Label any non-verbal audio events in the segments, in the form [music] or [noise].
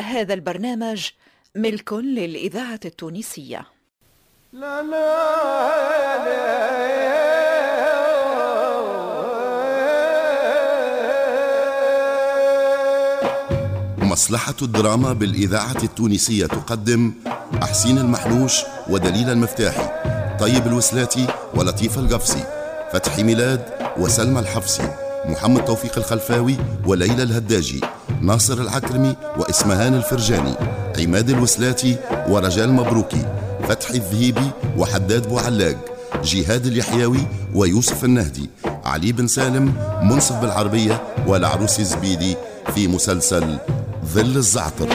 هذا البرنامج ملك للإذاعة التونسية. لا لا مصلحة الدراما بالإذاعة التونسية تقدم أحسين المحلوش ودليل المفتاحي طيب الوسلاتي ولطيف القفصي فتحي ميلاد وسلمى الحفصي محمد توفيق الخلفاوي وليلى الهداجي. ناصر العكرمي وإسمهان الفرجاني عماد الوسلاتي ورجال مبروكي فتحي الذهيبي وحداد بوعلاق جهاد اليحيوي ويوسف النهدي علي بن سالم منصف بالعربية والعروس زبيدي في مسلسل ظل الزعتر.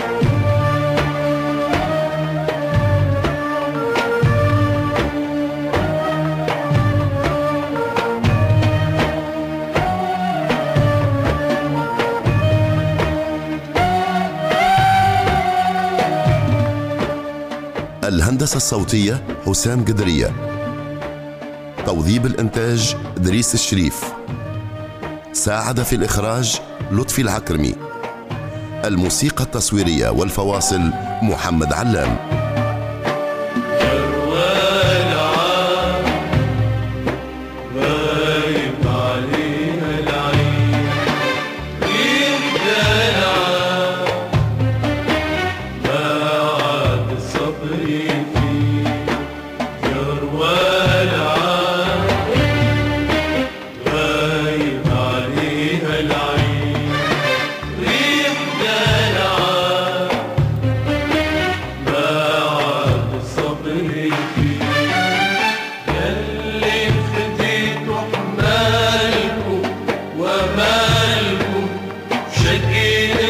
الهندسة الصوتية حسام قدرية. توظيب الإنتاج دريس الشريف. ساعد في الإخراج لطفي العكرمي. الموسيقى التصويرية والفواصل محمد علام.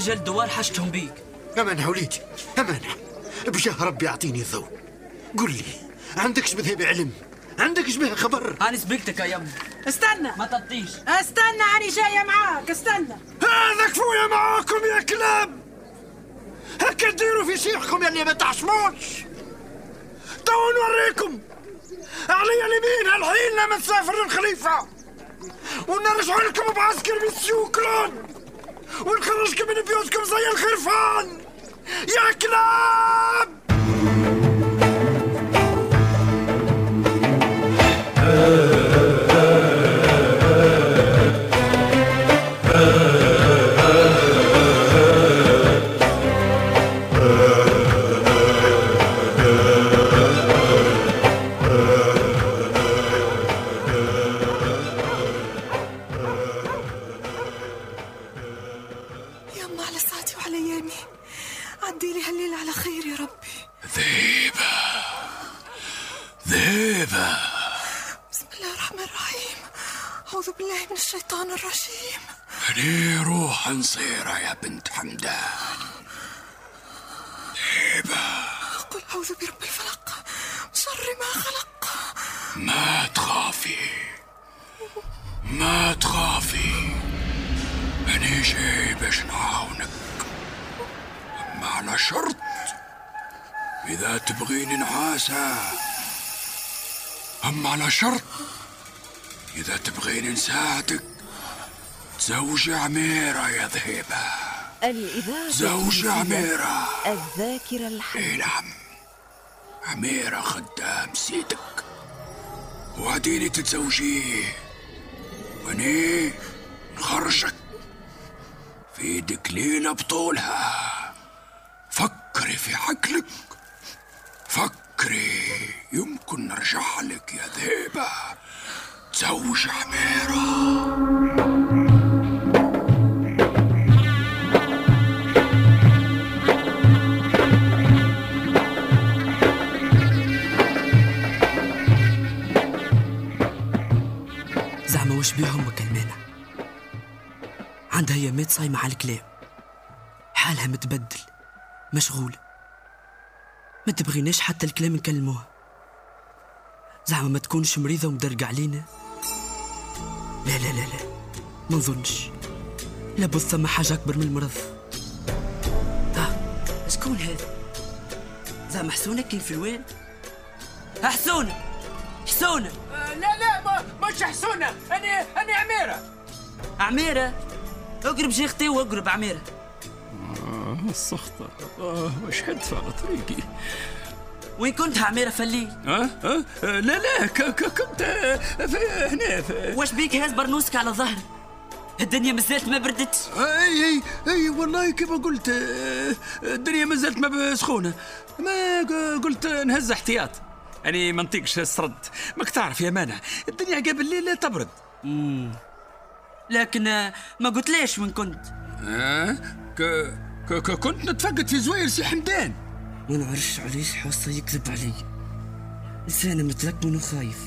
رجال الدوار حشتهم بيك. أمانة وليدي أمانة بجاه ربي أعطيني الضوء. قل لي عندك شبه بعلم؟ عندك شبه خبر؟ أنا سبقتك يا يم استنى. ما تطيش. استنى أنا جاية معاك. استنى. هذا كفوية معاكم يا كلاب. هكا ديروا في شيخكم اللي ما تحشموش تو نوريكم. علي اليمين هالحين لما نسافر للخليفة. ونرجع لكم بعسكر بالسيو كلون ونخرجكم من بيوتكم زي الخرفان. يا كلاب! لي روح نصيرة يا بنت حمدان. قل أعوذ برب الفلق. شر ما خلق. ما تخافي. ما تخافي. أنا جاي باش نعاونك أما على شرط. إذا تبغيني نعاسة. أما على شرط. إذا تبغيني نساعدك. تزوجي عميرة يا ذهيبة الإذاعة زوج عميرة الذاكرة الحية. نعم. عميرة خدام سيدك. وعديني تتزوجيه وأني نخرجك. في إيدك ليلة بطولها فكري في عقلك. فكري يمكن نرجع لك يا ذيبة تزوج عميرة. زعما وش بيهم وكلمانا. عندها يامات صايمة على الكلام. حالها متبدل مشغولة ما تبغيناش حتى الكلام نكلموها. زعما ما تكونش مريضة ومدرقة علينا. لا لا لا لا ما نظنش. لابد ثم حاجة أكبر من المرض. آه شكون هذا؟ زعما حسونة كاين في الوين؟ آه، حسونة حسونة لا لا ما مش حسونة أنا أنا عميرة. عميرة؟ اقرب شيختي واقرب عميرة. آه السخطة. آه وش حدف على طريقي. وين كنت عميرة فليل؟ آه آه آه، لا لا ك- ك- كنت آه، في هنا في واش بيك هاز برنوسك على ظهري؟ الدنيا مازالت ما بردتش اي اي أي والله كما قلت آه، الدنيا ما زالت ما سخونة. ما قلت نهز احتياط. يعني ما نطيقش السرد. ماك تعرف يا مانع الدنيا قبل الليل تبرد. لكن آه، ما قلت ليش وين كنت؟ آه؟ ك... ك... ك... كنت نتفقد في زوير سي حمدان. ما نعرفش علاش حاسة يكذب علي. لسانه متلكمن وخايف.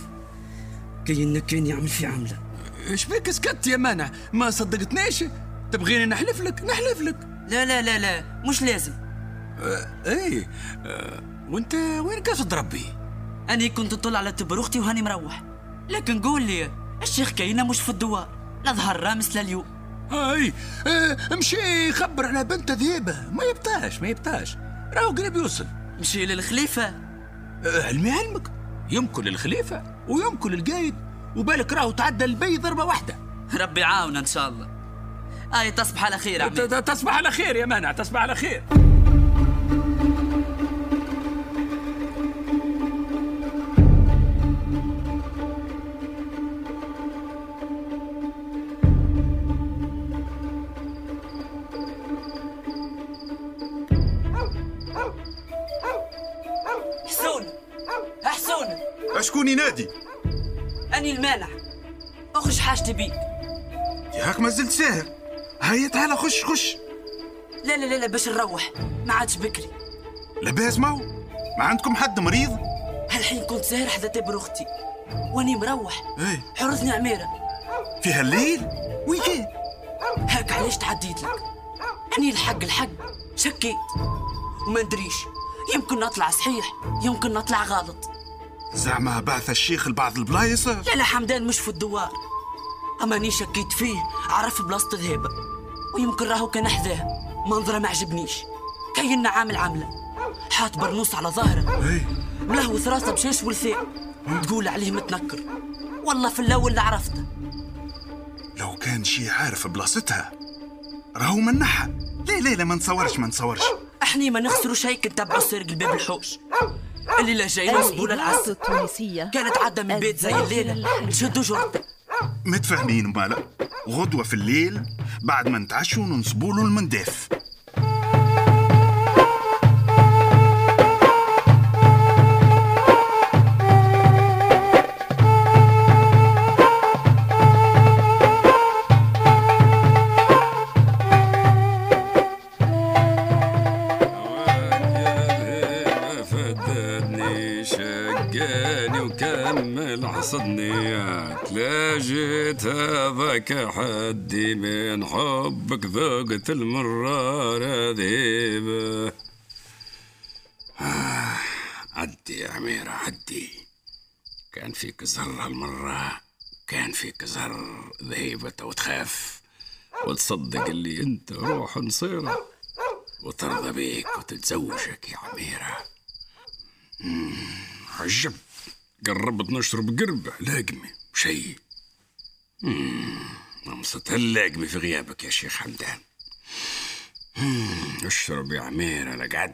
كأنه كان يعمل في عملة. إيش بك سكت يا مانع ما صدقتناش تبغيني نحلف لك؟ نحلف لك. لا لا لا لا. مش لازم. اي آه وأنت وين قاصد ربي أنا كنت طول على تبروختي وهاني مروح. لكن قول لي الشيخ كاينة مش في الدوار لا ظهر رامس لليوم اي آه امشي خبر على بنت ذيبة. ما يبطاش ما يبطاش راهو قريب يوصل. مشي للخليفة. آه علمي علمك. يمكن للخليفة ويمكن للقايد. وبالك راهو تعدى البي ضربة واحدة. ربي يعاون إن شاء الله. آي تصبح على خير عمي. تصبح على خير يا مانع تصبح على خير. شكون ينادي أني المانع. أخرج حاجتي بيك ياك ما زلت ساهر. هيا تعال خش خش. لا لا لا لا باش نروح. ما عادش بكري. لاباس ماو ما عندكم حد مريض؟ هالحين كنت ساهر حدا تبر أختي. وأني مروح. إيه. حرتني عميرة. فيها الليل وين كان؟ هاك علاش تعديت لك؟ أني الحق الحق. شكيت. وما ندريش. يمكن نطلع صحيح يمكن نطلع غلط. زعما بعث الشيخ لبعض البلايص؟ لا لا حمدان مش في الدوار. أما أني شكيت فيه عرف بلاصة ذهبة ويمكن راهو كان حذاه منظرة ما عجبنيش. كاين عامل عاملة. حاط برنوس على ظهره. إيه. ملهوث راسه بشاش ولثاء تقول عليه متنكر. والله في الأول اللي عرفته. لو كان شي عارف بلاصتها راهو منحها. لا لا لا ما نصورش ما نصورش. إحنا ما نخسروا شيء كنتبعوا سرق الباب الحوش. اللي لا جاي للعز التونسية. كانت عدى من بيت زي الليلة. نشدوا جرته متفاهمين مالا. غدوة في الليل بعد ما نتعشوا ننصبوا له المنداف. هذاك حدي من حبك ذقت المرارة ذيبة آه، عدي يا عميرة عدي. كان فيك زهر هالمرة كان فيك زهر ذهيبة وتخاف. وتصدق اللي أنت روح نصيرة وترضى بيك وتتزوجك يا عميرة عجب. قربت نشرب قربة لاقمة شيء. هاللاقمة في غيابك يا شيخ حمدان. اشرب يا عميرة لقعد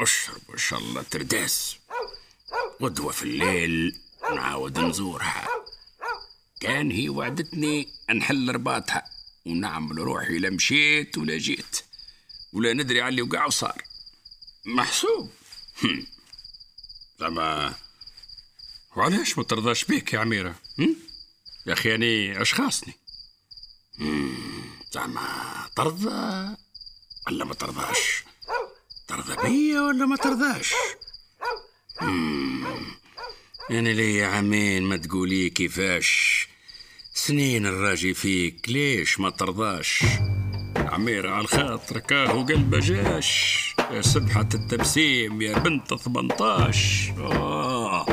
أشرب إن شاء الله ترداس. غدوة في الليل نعاود نزورها. كان هي وعدتني نحل رباطها ونعمل روحي لا مشيت ولا جيت ولا ندري على اللي وقع وصار. محسوب. زعما وعلاش ما ترضاش بيك يا عميرة؟ هم؟ يا أخي أني أشخاصني. هم، زعما ترضى ولا ما ترضاش ترضى بيا ولا ما ترضاش. أنا لي عامين ما تقولي كيفاش؟ سنين الراجي فيك ليش ما ترضاش عمير على خاطرك اهو قلبه جاش. يا سبحة التبسيم يا بنت 18 آه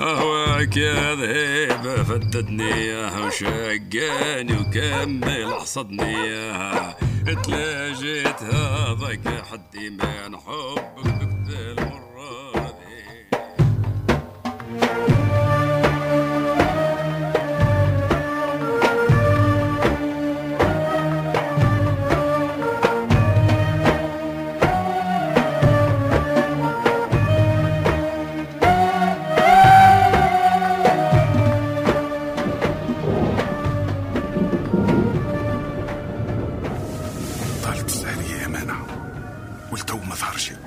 أهواك ذهيبة فتتني ياها وشقاني وكمل حصدني ياها تلاجيت هذاك حدي من حبك بكتل مرة والتو ما ظهر شيء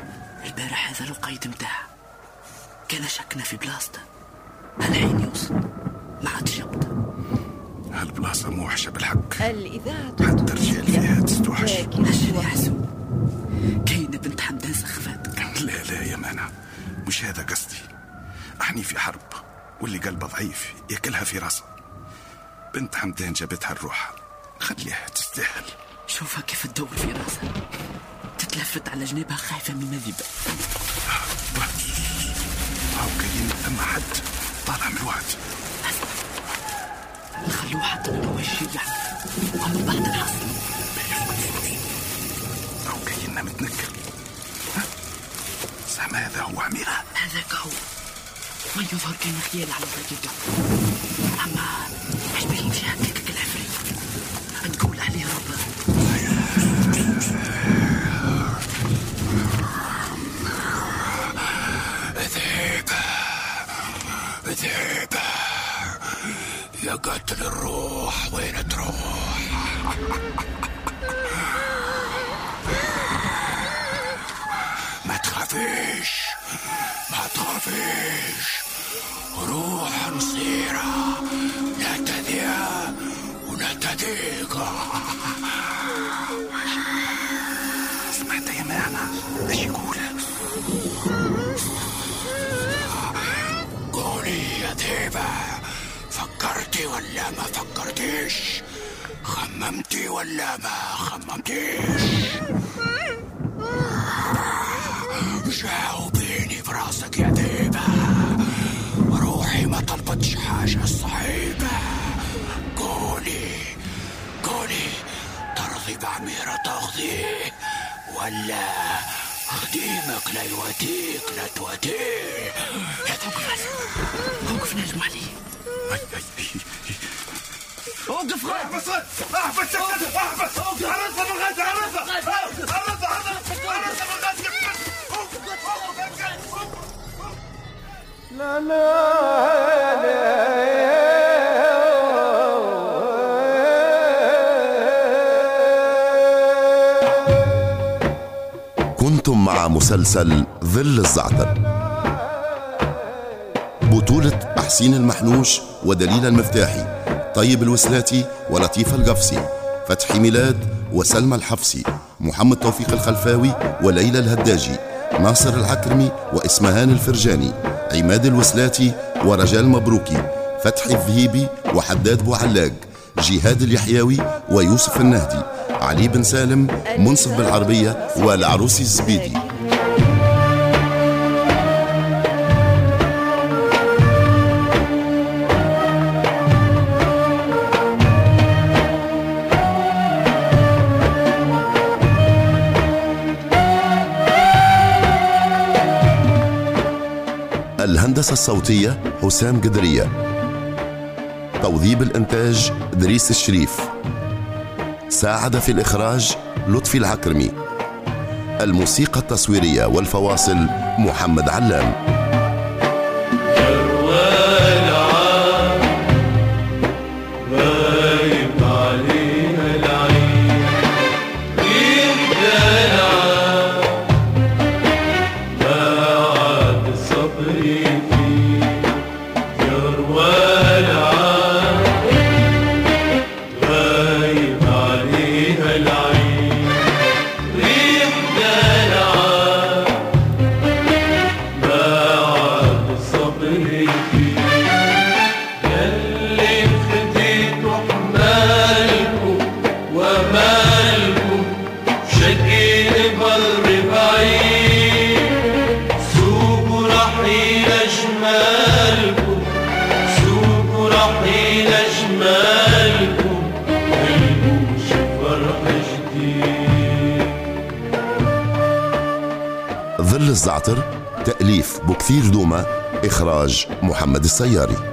البارح هذا القيد متاعها كان شكنا في بلاصته. الحين يوصل. ما عادش يبدا هالبلاصة موحشة بالحق. الإذاعة حتى الرجال فيها تستوحش. يا حسون كاينة بنت حمدان سخفات. [laughs] لا لا يا مانع. مش هذا قصدي. أحني في حرب واللي قلبه ضعيف ياكلها في راسه. بنت حمدان جابتها الروح. خليها تستاهل. شوفها كيف تدور في راسها. تتلفت على جنابها خايفة من المذيبة هاو كاين ثم حد. طالع من الوعد. نخلوه حتى من أول شيء يعمل ومن بعد نحصل هاو كاين متنكر؟ زعما هذا هو عميرة؟ هذاك هو. ما يظهر كان خيال على الرقيقة أما إيش بيه يمشي هكاك مانع إيش يقول؟ قولي يا ذيبة فكرتي ولا ما فكرتيش؟ خممتي ولا ما خممتيش؟ جاوبيني براسك يا ذيبة روحي ما طلبتش حاجة صعيبة. قولي قولي ترضي بعميرة تاخذي. ولا خديمك لا يوديك لا توديه يا ذيبة موقف نجم عليه اوقف أحبس أحبس أحبس عرفها بالغد عرفها عرفها عرفها عرفها بالغد لا لا كنتم مع مسلسل ظل الزعتر. بطولة حسين المحنوش ودليل المفتاحي طيب الوسلاتي ولطيف القفصي فتحي ميلاد وسلمى الحفصي محمد توفيق الخلفاوي وليلى الهداجي ناصر العكرمي وإسمهان الفرجاني عماد الوسلاتي ورجال مبروكي فتحي الذهيبي وحداد بوعلاق جهاد اليحيوي ويوسف النهدي علي بن سالم منصف بالعربية والعروسي الزبيدي. الهندسة الصوتية حسام قدرية. توظيب الإنتاج دريس الشريف. ساعد في الإخراج لطفي العكرمي. الموسيقى التصويرية والفواصل محمد علام. العطر تأليف بكثير دومة إخراج محمد السياري.